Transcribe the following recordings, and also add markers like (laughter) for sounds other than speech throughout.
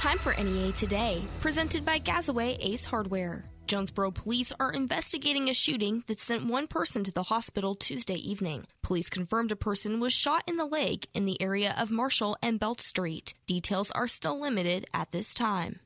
Time for NEA Today, presented by Gazaway Ace Hardware. Jonesboro police are investigating a shooting that sent one person to the hospital Tuesday evening. Police confirmed a person was shot in the leg in the area of Marshall and Belt Street. Details are still limited at this time.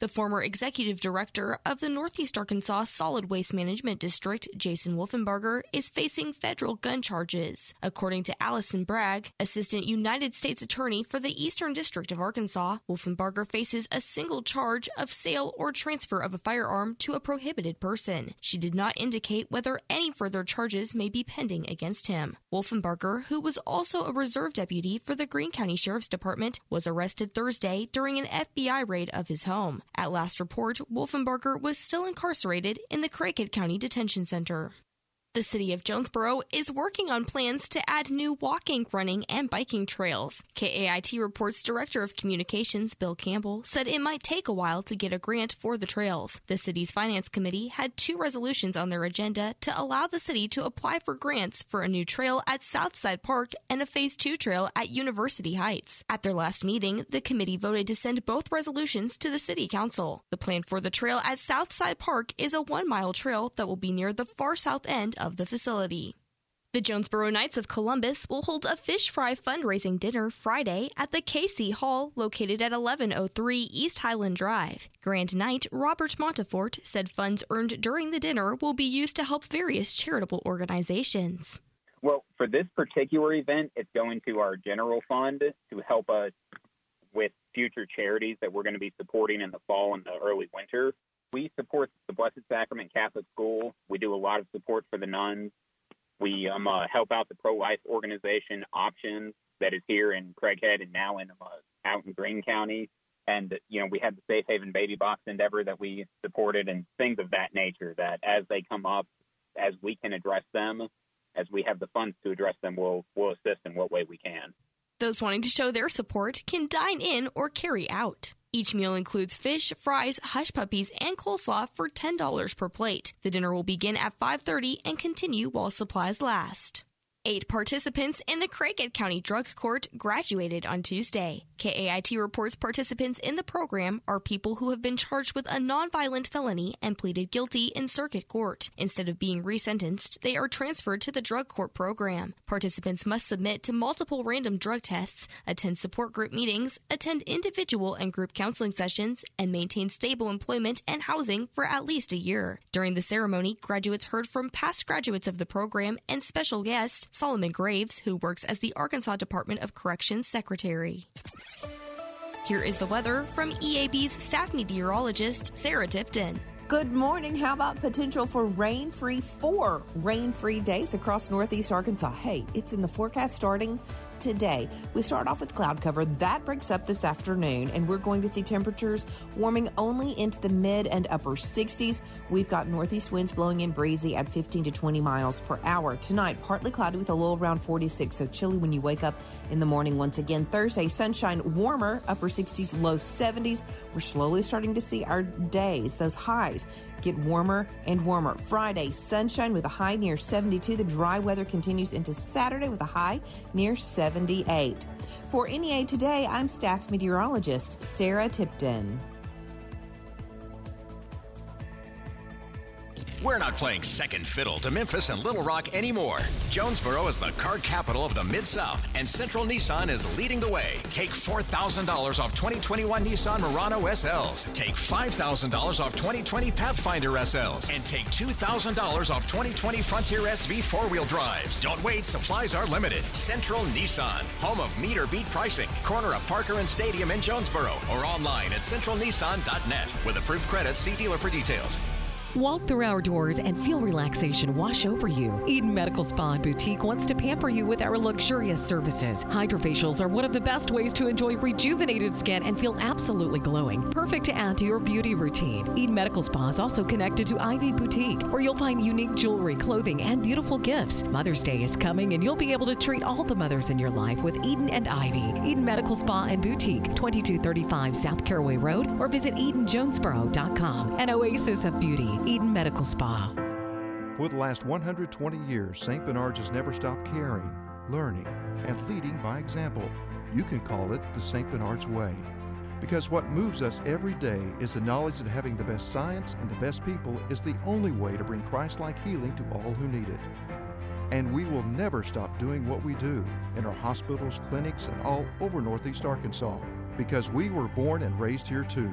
The former executive director of the Northeast Arkansas Solid Waste Management District, Jason Wolfenbarger, is facing federal gun charges. According to Allison Bragg, Assistant United States Attorney for the Eastern District of Arkansas, Wolfenbarger faces a single charge of sale or transfer of a firearm to a prohibited person. She did not indicate whether any further charges may be pending against him. Wolfenbarger, who was also a reserve deputy for the Greene County Sheriff's Department, was arrested Thursday during an FBI raid of his home. At last report, Wolfenbarger was still incarcerated in the Craighead County Detention Center. The city of Jonesboro is working on plans to add new walking, running, and biking trails. KAIT reports Director of Communications Bill Campbell said it might take a while to get a grant for the trails. The city's finance committee had two resolutions on their agenda to allow the city to apply for grants for a new trail at Southside Park and a phase 2 trail at University Heights. At their last meeting, the committee voted to send both resolutions to the city council. The plan for the trail at Southside Park is a 1-mile trail that will be near the far south end of the facility. The Jonesboro Knights of Columbus will hold a fish fry fundraising dinner Friday at the KC Hall located at 1103 East Highland Drive. Grand Knight Robert Montefort said funds earned during the dinner will be used to help various charitable organizations. Well, for this particular event, it's going to our general fund to help us with future charities that we're going to be supporting in the fall and the early winter. We support the Blessed Sacrament Catholic School. We do a lot of support for the nuns. We um, uh, help out the pro-life organization Options that is here in Craighead and now in uh, out in Greene County. And you know we had the Safe Haven Baby Box endeavor that we supported and things of that nature. That as they come up, as we can address them, as we have the funds to address them, we'll we'll assist in what way we can. Those wanting to show their support can dine in or carry out. Each meal includes fish, fries, hush puppies, and coleslaw for $10 per plate. The dinner will begin at 5:30 and continue while supplies last. Eight participants in the Craighead County Drug Court graduated on Tuesday. KAIT reports participants in the program are people who have been charged with a nonviolent felony and pleaded guilty in circuit court. Instead of being resentenced, they are transferred to the drug court program. Participants must submit to multiple random drug tests, attend support group meetings, attend individual and group counseling sessions, and maintain stable employment and housing for at least a year. During the ceremony, graduates heard from past graduates of the program and special guest Solomon Graves, who works as the Arkansas Department of Corrections Secretary. Here is the weather from EAB's staff meteorologist, Sarah Tipton. Good morning. How about potential for rain free four rain free days across northeast Arkansas? Hey, it's in the forecast starting today. We start off with cloud cover. That breaks up this afternoon, and we're going to see temperatures warming only into the mid and upper 60s. We've got northeast winds blowing in breezy at 15 to 20 miles per hour. Tonight, partly cloudy with a low around 46, so chilly when you wake up in the morning once again. Thursday, sunshine warmer, upper 60s, low 70s. We're slowly starting to see our days, those highs get warmer and warmer. Friday, sunshine with a high near 72. The dry weather continues into Saturday with a high near 78. For NEA Today, I'm staff meteorologist Sarah Tipton. We're not playing second fiddle to Memphis and Little Rock anymore. Jonesboro is the car capital of the Mid South, and Central Nissan is leading the way. Take $4,000 off 2021 Nissan Murano SLs. Take $5,000 off 2020 Pathfinder SLs. And take $2,000 off 2020 Frontier SV four wheel drives. Don't wait, supplies are limited. Central Nissan, home of meter beat pricing, corner of Parker and Stadium in Jonesboro, or online at centralnissan.net. With approved credit, see dealer for details. Walk through our doors and feel relaxation wash over you. Eden Medical Spa and Boutique wants to pamper you with our luxurious services. Hydrofacials are one of the best ways to enjoy rejuvenated skin and feel absolutely glowing. Perfect to add to your beauty routine. Eden Medical Spa is also connected to Ivy Boutique, where you'll find unique jewelry, clothing, and beautiful gifts. Mother's Day is coming, and you'll be able to treat all the mothers in your life with Eden and Ivy. Eden Medical Spa and Boutique, 2235 South Caraway Road, or visit EdenJonesboro.com. An oasis of beauty. Eden Medical Spa. For the last 120 years, St. Bernard's has never stopped caring, learning, and leading by example. You can call it the St. Bernard's Way. Because what moves us every day is the knowledge that having the best science and the best people is the only way to bring Christ like healing to all who need it. And we will never stop doing what we do in our hospitals, clinics, and all over Northeast Arkansas because we were born and raised here too.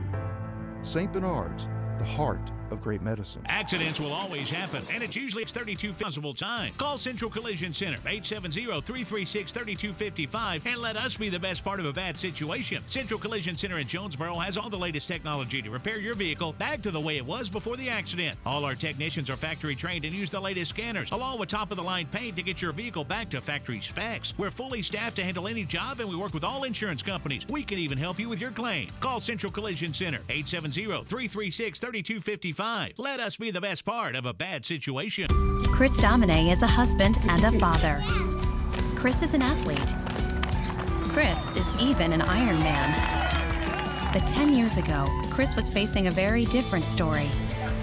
St. Bernard's, the heart of great medicine. Accidents will always happen, and it's usually 32 possible time. Call Central Collision Center, 870-336-3255, and let us be the best part of a bad situation. Central Collision Center in Jonesboro has all the latest technology to repair your vehicle back to the way it was before the accident. All our technicians are factory trained and use the latest scanners, along with top-of-the-line paint to get your vehicle back to factory specs. We're fully staffed to handle any job, and we work with all insurance companies. We can even help you with your claim. Call Central Collision Center, 870-336-3255. Let us be the best part of a bad situation. Chris Domine is a husband and a father. Chris is an athlete. Chris is even an Iron Man. But 10 years ago, Chris was facing a very different story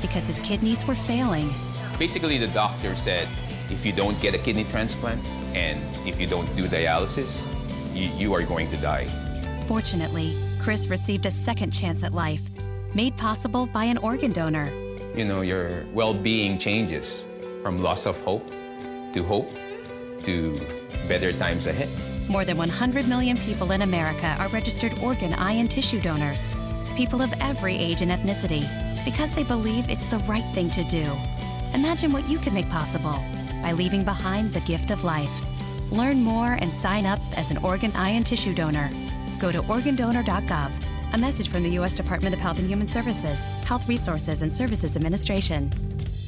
because his kidneys were failing. Basically, the doctor said if you don't get a kidney transplant and if you don't do dialysis, you, you are going to die. Fortunately, Chris received a second chance at life, made possible by an organ donor. You know, your well being changes from loss of hope to hope to better times ahead. More than 100 million people in America are registered organ, eye, and tissue donors. People of every age and ethnicity, because they believe it's the right thing to do. Imagine what you can make possible by leaving behind the gift of life. Learn more and sign up as an organ, eye, and tissue donor. Go to organdonor.gov. A message from the U.S. Department of Health and Human Services, Health Resources and Services Administration.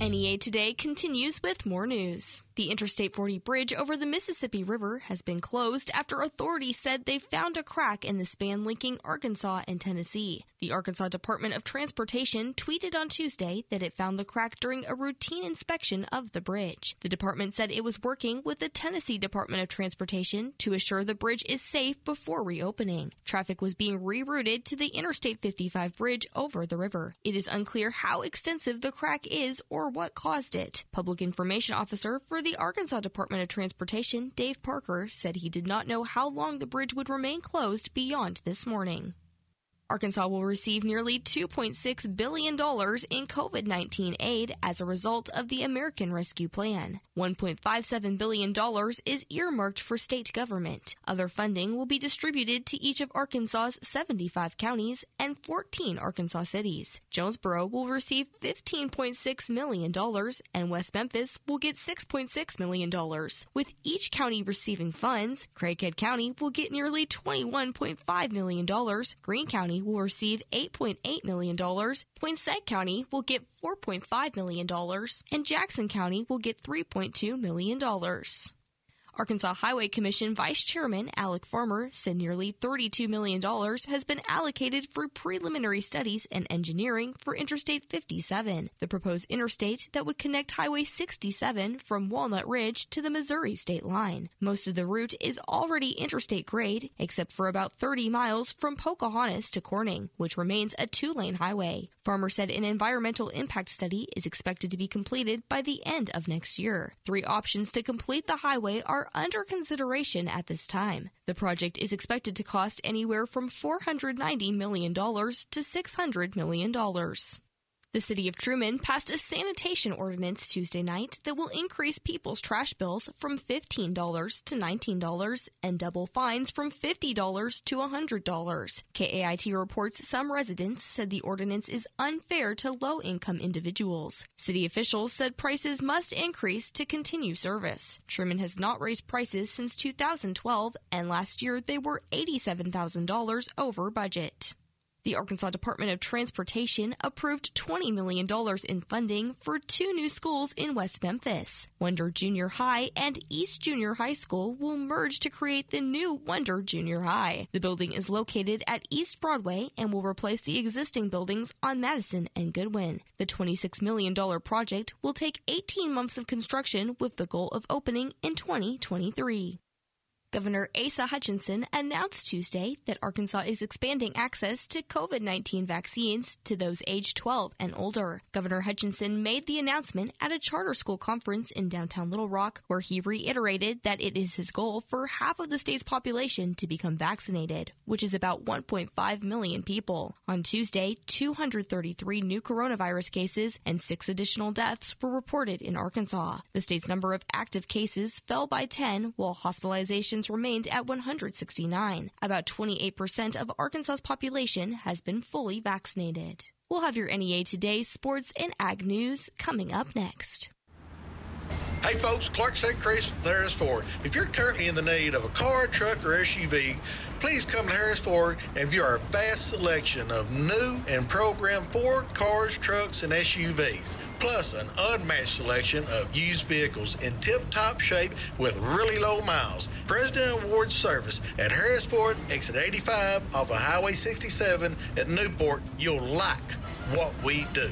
NEA Today continues with more news. The Interstate 40 bridge over the Mississippi River has been closed after authorities said they found a crack in the span linking Arkansas and Tennessee. The Arkansas Department of Transportation tweeted on Tuesday that it found the crack during a routine inspection of the bridge. The department said it was working with the Tennessee Department of Transportation to assure the bridge is safe before reopening. Traffic was being rerouted to the Interstate 55 bridge over the river. It is unclear how extensive the crack is or what caused it. Public Information Officer for the Arkansas Department of Transportation, Dave Parker, said he did not know how long the bridge would remain closed beyond this morning. Arkansas will receive nearly $2.6 billion in COVID 19 aid as a result of the American Rescue Plan. $1.57 billion is earmarked for state government. Other funding will be distributed to each of Arkansas's 75 counties and 14 Arkansas cities. Jonesboro will receive $15.6 million, and West Memphis will get $6.6 million. With each county receiving funds, Craighead County will get nearly $21.5 million, Greene County will receive $8.8 million, Poinsett County will get $4.5 million, and Jackson County will get $3.2 million. Arkansas Highway Commission Vice Chairman Alec Farmer said nearly $32 million has been allocated for preliminary studies and engineering for Interstate 57, the proposed interstate that would connect Highway 67 from Walnut Ridge to the Missouri state line. Most of the route is already interstate grade, except for about 30 miles from Pocahontas to Corning, which remains a two lane highway. Farmer said an environmental impact study is expected to be completed by the end of next year. Three options to complete the highway are under consideration at this time. The project is expected to cost anywhere from $490 million to $600 million. The city of Truman passed a sanitation ordinance Tuesday night that will increase people's trash bills from $15 to $19 and double fines from $50 to $100. KAIT reports some residents said the ordinance is unfair to low income individuals. City officials said prices must increase to continue service. Truman has not raised prices since 2012, and last year they were $87,000 over budget. The Arkansas Department of Transportation approved $20 million in funding for two new schools in West Memphis. Wonder Junior High and East Junior High School will merge to create the new Wonder Junior High. The building is located at East Broadway and will replace the existing buildings on Madison and Goodwin. The $26 million project will take 18 months of construction with the goal of opening in 2023. Governor Asa Hutchinson announced Tuesday that Arkansas is expanding access to COVID 19 vaccines to those aged 12 and older. Governor Hutchinson made the announcement at a charter school conference in downtown Little Rock, where he reiterated that it is his goal for half of the state's population to become vaccinated, which is about 1.5 million people. On Tuesday, 233 new coronavirus cases and six additional deaths were reported in Arkansas. The state's number of active cases fell by 10, while hospitalizations remained at 169. About 28% of Arkansas's population has been fully vaccinated. We'll have your NEA Today sports and ag news coming up next. Hey folks, Clark St. Chris with Harris Ford. If you're currently in the need of a car, truck, or SUV, please come to Harris Ford and view our vast selection of new and programmed Ford cars, trucks, and SUVs, plus an unmatched selection of used vehicles in tip-top shape with really low miles. President Award service at Harris Ford, exit 85 off of Highway 67 at Newport. You'll like what we do.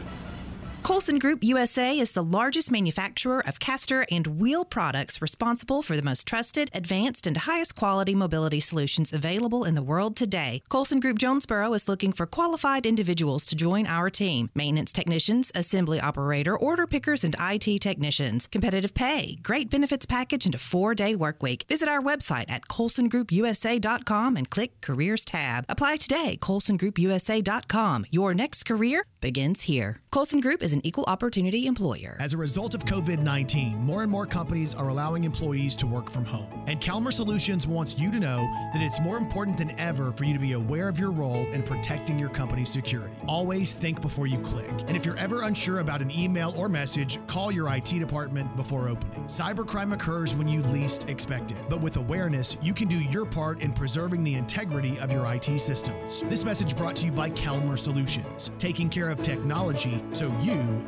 Colson Group USA is the largest manufacturer of caster and wheel products responsible for the most trusted, advanced, and highest quality mobility solutions available in the world today. Colson Group Jonesboro is looking for qualified individuals to join our team maintenance technicians, assembly operator, order pickers, and IT technicians. Competitive pay, great benefits package, and a four day work week. Visit our website at colsongroupusa.com and click Careers tab. Apply today, colsongroupusa.com. Your next career begins here. Colson Group is an equal opportunity employer. As a result of COVID 19, more and more companies are allowing employees to work from home. And Calmer Solutions wants you to know that it's more important than ever for you to be aware of your role in protecting your company's security. Always think before you click. And if you're ever unsure about an email or message, call your IT department before opening. Cybercrime occurs when you least expect it, but with awareness, you can do your part in preserving the integrity of your IT systems. This message brought to you by Calmer Solutions, taking care of technology so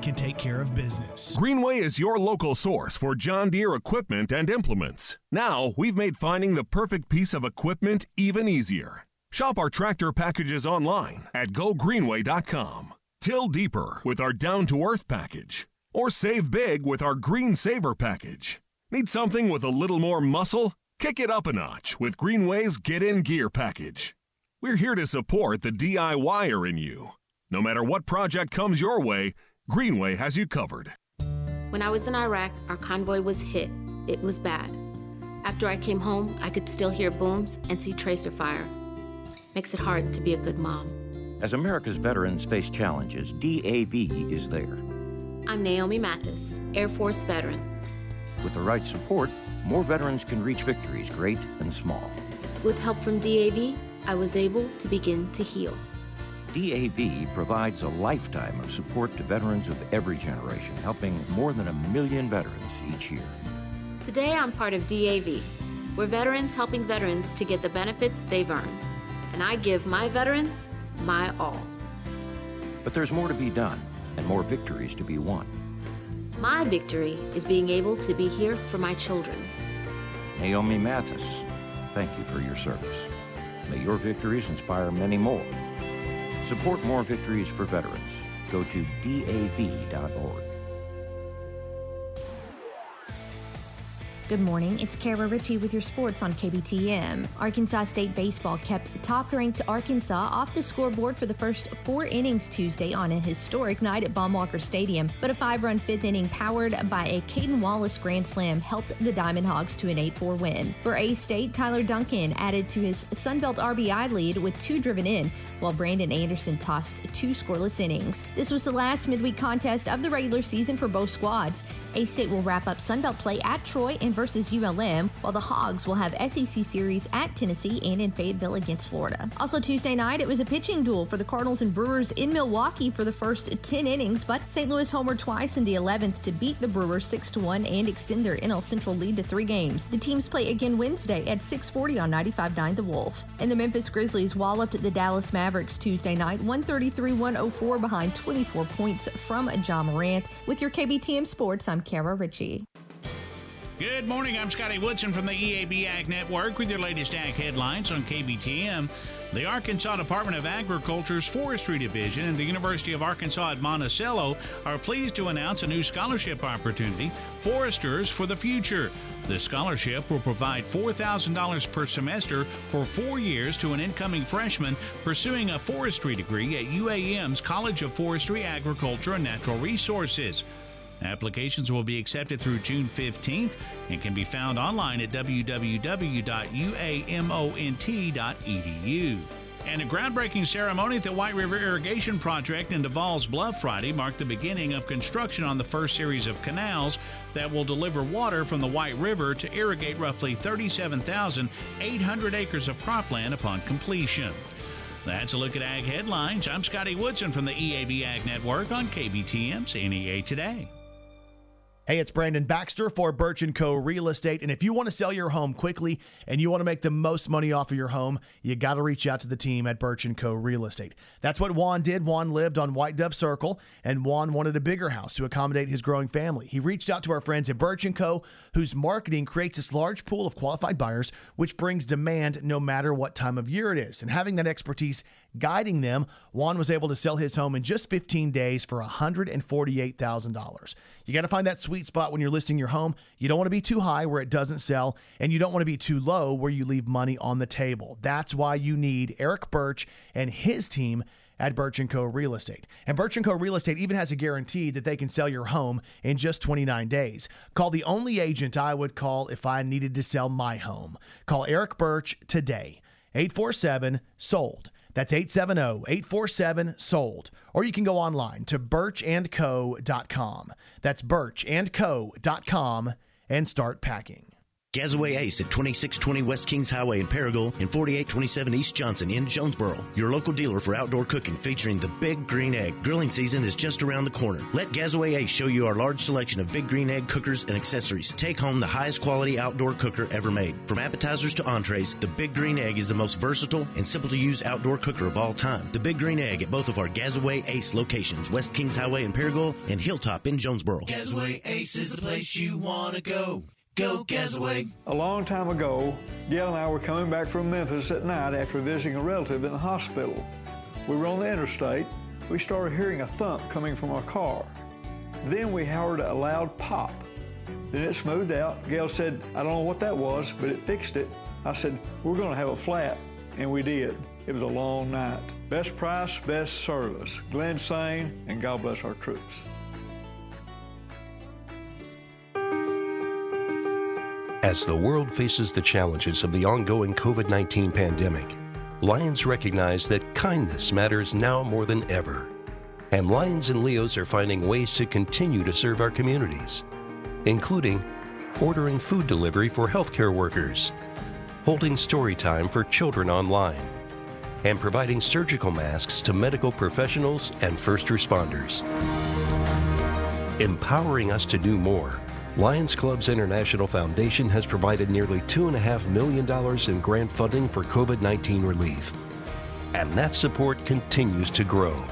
can take care of business. Greenway is your local source for John Deere equipment and implements. Now, we've made finding the perfect piece of equipment even easier. Shop our tractor packages online at gogreenway.com. Till deeper with our down to earth package. Or save big with our Green Saver package. Need something with a little more muscle? Kick it up a notch with Greenway's Get in Gear package. We're here to support the DIYer in you. No matter what project comes your way, Greenway has you covered. When I was in Iraq, our convoy was hit. It was bad. After I came home, I could still hear booms and see tracer fire. Makes it hard to be a good mom. As America's veterans face challenges, DAV is there. I'm Naomi Mathis, Air Force veteran. With the right support, more veterans can reach victories, great and small. With help from DAV, I was able to begin to heal. DAV provides a lifetime of support to veterans of every generation, helping more than a million veterans each year. Today, I'm part of DAV. We're veterans helping veterans to get the benefits they've earned. And I give my veterans my all. But there's more to be done and more victories to be won. My victory is being able to be here for my children. Naomi Mathis, thank you for your service. May your victories inspire many more. Support more victories for veterans. Go to DAV.org. Good morning. It's Kara Ritchie with your sports on KBTM. Arkansas State Baseball kept top ranked Arkansas off the scoreboard for the first four innings Tuesday on a historic night at Baum-Walker Stadium, but a five run fifth inning powered by a Cayden Wallace grand slam helped the Diamond Hogs to an 8 4 win. For A State, Tyler Duncan added to his Sunbelt RBI lead with two driven in, while Brandon Anderson tossed two scoreless innings. This was the last midweek contest of the regular season for both squads. A State will wrap up Sunbelt play at Troy and versus ULM, while the Hogs will have SEC series at Tennessee and in Fayetteville against Florida. Also Tuesday night, it was a pitching duel for the Cardinals and Brewers in Milwaukee for the first 10 innings, but St. Louis homered twice in the 11th to beat the Brewers 6-1 and extend their NL Central lead to three games. The teams play again Wednesday at 6:40 on 95.9 The Wolf. And the Memphis Grizzlies walloped the Dallas Mavericks Tuesday night, 133-104 behind 24 points from Ja Morant. With your KBTM Sports, I'm Kara Ritchie. Good morning. I'm Scotty Woodson from the EAB Ag Network with your latest ag headlines on KBTM. The Arkansas Department of Agriculture's Forestry Division and the University of Arkansas at Monticello are pleased to announce a new scholarship opportunity, Foresters for the Future. The scholarship will provide $4,000 per semester for four years to an incoming freshman pursuing a forestry degree at UAM's College of Forestry, Agriculture, and Natural Resources. Applications will be accepted through June 15th and can be found online at www.uamont.edu. And a groundbreaking ceremony at the White River Irrigation Project in Devall's Bluff Friday marked the beginning of construction on the first series of canals that will deliver water from the White River to irrigate roughly 37,800 acres of cropland upon completion. That's a look at Ag Headlines. I'm Scotty Woodson from the EAB Ag Network on KBTM CNEA Today. Hey, it's Brandon Baxter for Birch & Co. Real Estate. And if you want to sell your home quickly and you want to make the most money off of your home, you got to reach out to the team at Birch & Co. Real Estate. That's what Juan did. Juan lived on White Dove Circle, and Juan wanted a bigger house to accommodate his growing family. He reached out to our friends at Birch & Co., whose marketing creates this large pool of qualified buyers, which brings demand no matter what time of year it is. And having that expertise guiding them, Juan was able to sell his home in just 15 days for $148,000. You got to find that sweet spot when you're listing your home. You don't want to be too high where it doesn't sell, and you don't want to be too low where you leave money on the table. That's why you need Eric Birch and his team at Birch & Co. Real Estate. And Birch & Co. Real Estate even has a guarantee that they can sell your home in just 29 days. Call the only agent I would call if I needed to sell my home. Call Eric Birch today. 847 sold. That's 870 847 sold. Or you can go online to birchandco.com. That's birchandco.com and start packing. Gazaway Ace at 2620 West Kings Highway in Paragould and 4827 East Johnson in Jonesboro. Your local dealer for outdoor cooking featuring the Big Green Egg. Grilling season is just around the corner. Let Gazaway Ace show you our large selection of Big Green Egg cookers and accessories. Take home the highest quality outdoor cooker ever made. From appetizers to entrees, the Big Green Egg is the most versatile and simple to use outdoor cooker of all time. The Big Green Egg at both of our Gazaway Ace locations, West Kings Highway in Paragould and Hilltop in Jonesboro. Gazaway Ace is the place you want to go. Go Gazaway. A long time ago, Gail and I were coming back from Memphis at night after visiting a relative in the hospital. We were on the interstate. We started hearing a thump coming from our car. Then we heard a loud pop. Then it smoothed out. Gail said, I don't know what that was, but it fixed it. I said, We're going to have a flat. And we did. It was a long night. Best price, best service. Glenn Sane, and God bless our troops. As the world faces the challenges of the ongoing COVID 19 pandemic, Lions recognize that kindness matters now more than ever. And Lions and Leos are finding ways to continue to serve our communities, including ordering food delivery for healthcare workers, holding story time for children online, and providing surgical masks to medical professionals and first responders. Empowering us to do more Lions Clubs International Foundation has provided nearly $2.5 million in grant funding for COVID 19 relief. And that support continues to grow.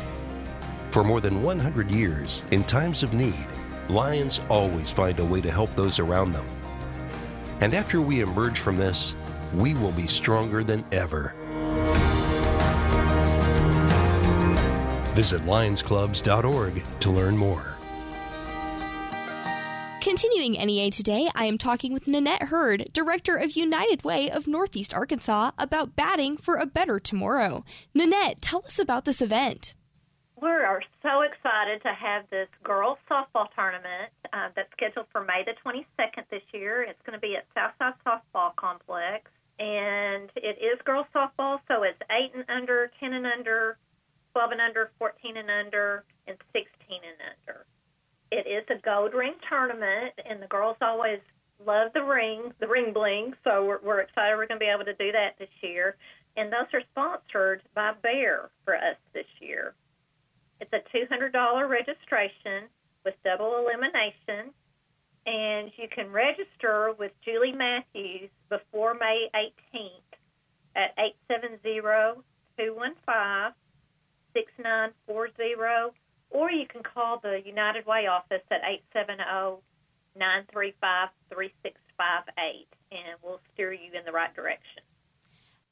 For more than 100 years, in times of need, Lions always find a way to help those around them. And after we emerge from this, we will be stronger than ever. Visit lionsclubs.org to learn more. Continuing NEA today, I am talking with Nanette Hurd, Director of United Way of Northeast Arkansas, about batting for a better tomorrow. Nanette, tell us about this event. We are so excited to have this girls softball tournament uh, that's scheduled for May the 22nd this year. It's going to be at Southside Softball Complex, and it is girls softball, so it's 8 and under, 10 and under, 12 and under, 14 and under, and 16 and under. It is a gold ring tournament, and the girls always love the ring, the ring bling. So we're, we're excited we're going to be able to do that this year. And those are sponsored by Bear for us this year. It's a $200 registration with double elimination, and you can register with Julie Matthews before May 18th at 870 215 6940 or you can call the United Way office at 870-935-3658 and we'll steer you in the right direction.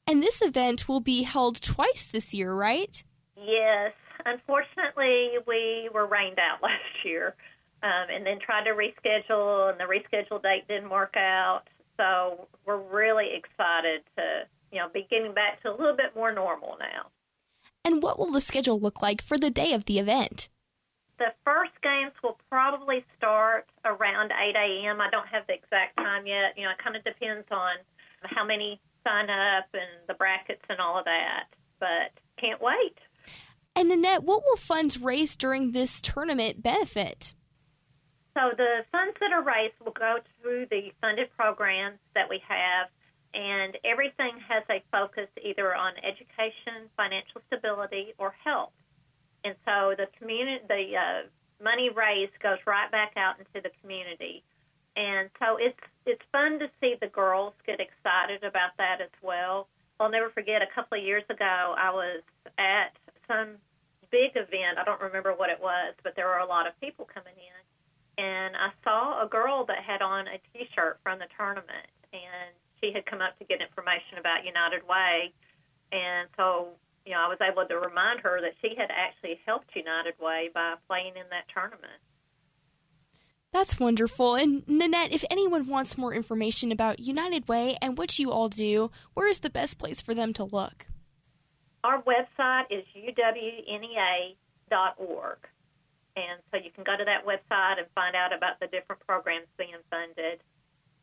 And this event will be held twice this year, right? Yes. Unfortunately, we were rained out (laughs) last year um, and then tried to reschedule, and the rescheduled date didn't work out. So we're really excited to, you know, be getting back to a little bit more normal now. And what will the schedule look like for the day of the event? The first games will probably start around 8 a.m. I don't have the exact time yet. You know, it kind of depends on how many sign up and the brackets and all of that. But can't wait. And Nanette, what will funds raised during this tournament benefit? So the funds that are raised will go through the funded programs that we have, and everything has a focus either on education, financial stability, or health. And so the community, the uh, money raised goes right back out into the community. And so it's it's fun to see the girls get excited about that as well. I'll never forget a couple of years ago I was at some big event. I don't remember what it was, but there were a lot of people coming in and I saw a girl that had on a T-shirt from the tournament, and she had come up to get information about United Way, and so you know I was able to remind her that she had actually helped United Way by playing in that tournament. That's wonderful. And Nanette, if anyone wants more information about United Way and what you all do, where is the best place for them to look? Our website is uwnea.org. And so you can go to that website and find out about the different programs being funded.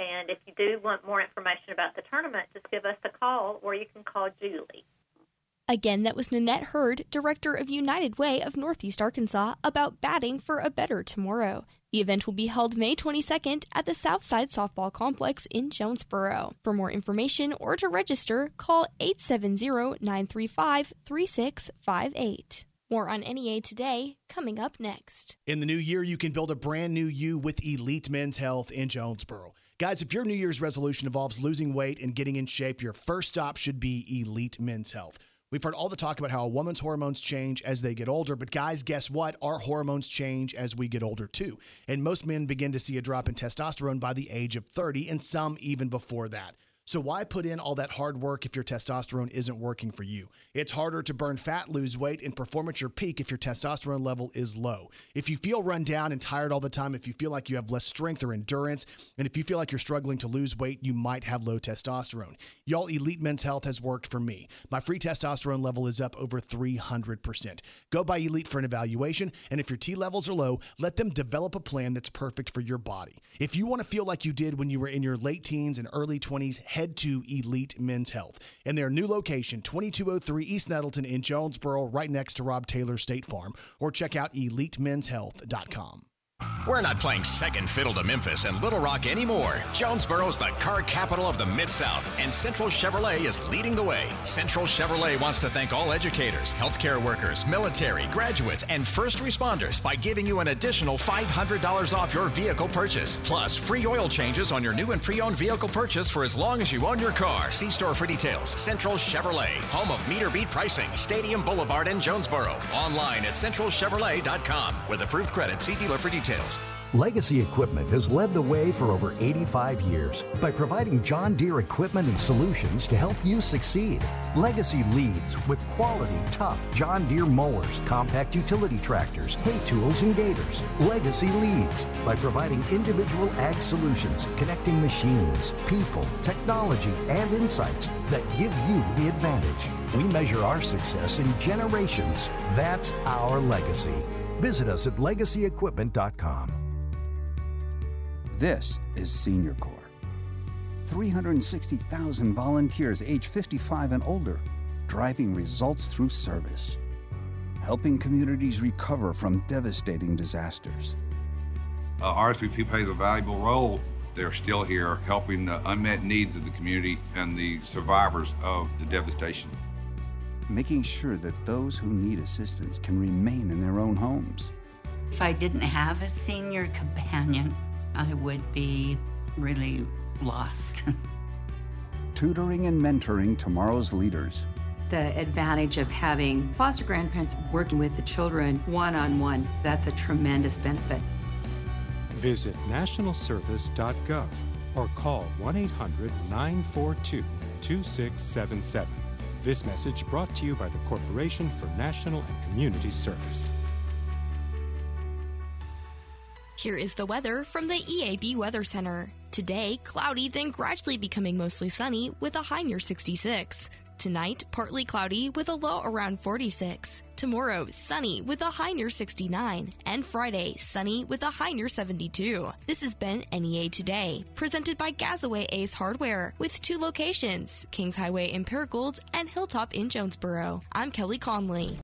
And if you do want more information about the tournament, just give us a call or you can call Julie. Again, that was Nanette Hurd, Director of United Way of Northeast Arkansas, about batting for a better tomorrow. The event will be held May 22nd at the Southside Softball Complex in Jonesboro. For more information or to register, call 870 935 3658. More on NEA today, coming up next. In the new year, you can build a brand new you with Elite Men's Health in Jonesboro. Guys, if your New Year's resolution involves losing weight and getting in shape, your first stop should be Elite Men's Health. We've heard all the talk about how a woman's hormones change as they get older, but guys, guess what? Our hormones change as we get older too. And most men begin to see a drop in testosterone by the age of 30, and some even before that. So, why put in all that hard work if your testosterone isn't working for you? It's harder to burn fat, lose weight, and perform at your peak if your testosterone level is low. If you feel run down and tired all the time, if you feel like you have less strength or endurance, and if you feel like you're struggling to lose weight, you might have low testosterone. Y'all, Elite Men's Health has worked for me. My free testosterone level is up over 300%. Go by Elite for an evaluation, and if your T levels are low, let them develop a plan that's perfect for your body. If you want to feel like you did when you were in your late teens and early 20s, head to Elite Men's Health. In their new location, 2203 East Nettleton in Jonesboro, right next to Rob Taylor State Farm, or check out elitemenshealth.com. We're not playing second fiddle to Memphis and Little Rock anymore. Jonesboro is the car capital of the Mid South, and Central Chevrolet is leading the way. Central Chevrolet wants to thank all educators, healthcare workers, military, graduates, and first responders by giving you an additional $500 off your vehicle purchase. Plus, free oil changes on your new and pre owned vehicle purchase for as long as you own your car. See store for details. Central Chevrolet, home of meter beat pricing, Stadium Boulevard in Jonesboro. Online at centralchevrolet.com. With approved credit, see dealer for details. Legacy Equipment has led the way for over 85 years by providing John Deere equipment and solutions to help you succeed. Legacy leads with quality, tough John Deere mowers, compact utility tractors, hay tools, and gators. Legacy leads by providing individual ag solutions, connecting machines, people, technology, and insights that give you the advantage. We measure our success in generations. That's our legacy. Visit us at legacyequipment.com. This is Senior Corps. 360,000 volunteers age 55 and older, driving results through service, helping communities recover from devastating disasters. Uh, RSVP plays a valuable role. They're still here helping the unmet needs of the community and the survivors of the devastation. Making sure that those who need assistance can remain in their own homes. If I didn't have a senior companion, I would be really lost. (laughs) Tutoring and mentoring tomorrow's leaders. The advantage of having foster grandparents working with the children one on one, that's a tremendous benefit. Visit nationalservice.gov or call 1 800 942 2677. This message brought to you by the Corporation for National and Community Service. Here is the weather from the EAB Weather Center. Today, cloudy, then gradually becoming mostly sunny with a high near 66. Tonight, partly cloudy with a low around 46. Tomorrow, sunny with a high near 69. And Friday, sunny with a high near 72. This has been NEA Today, presented by Gazaway Ace Hardware, with two locations Kings Highway in Paragould and Hilltop in Jonesboro. I'm Kelly Conley.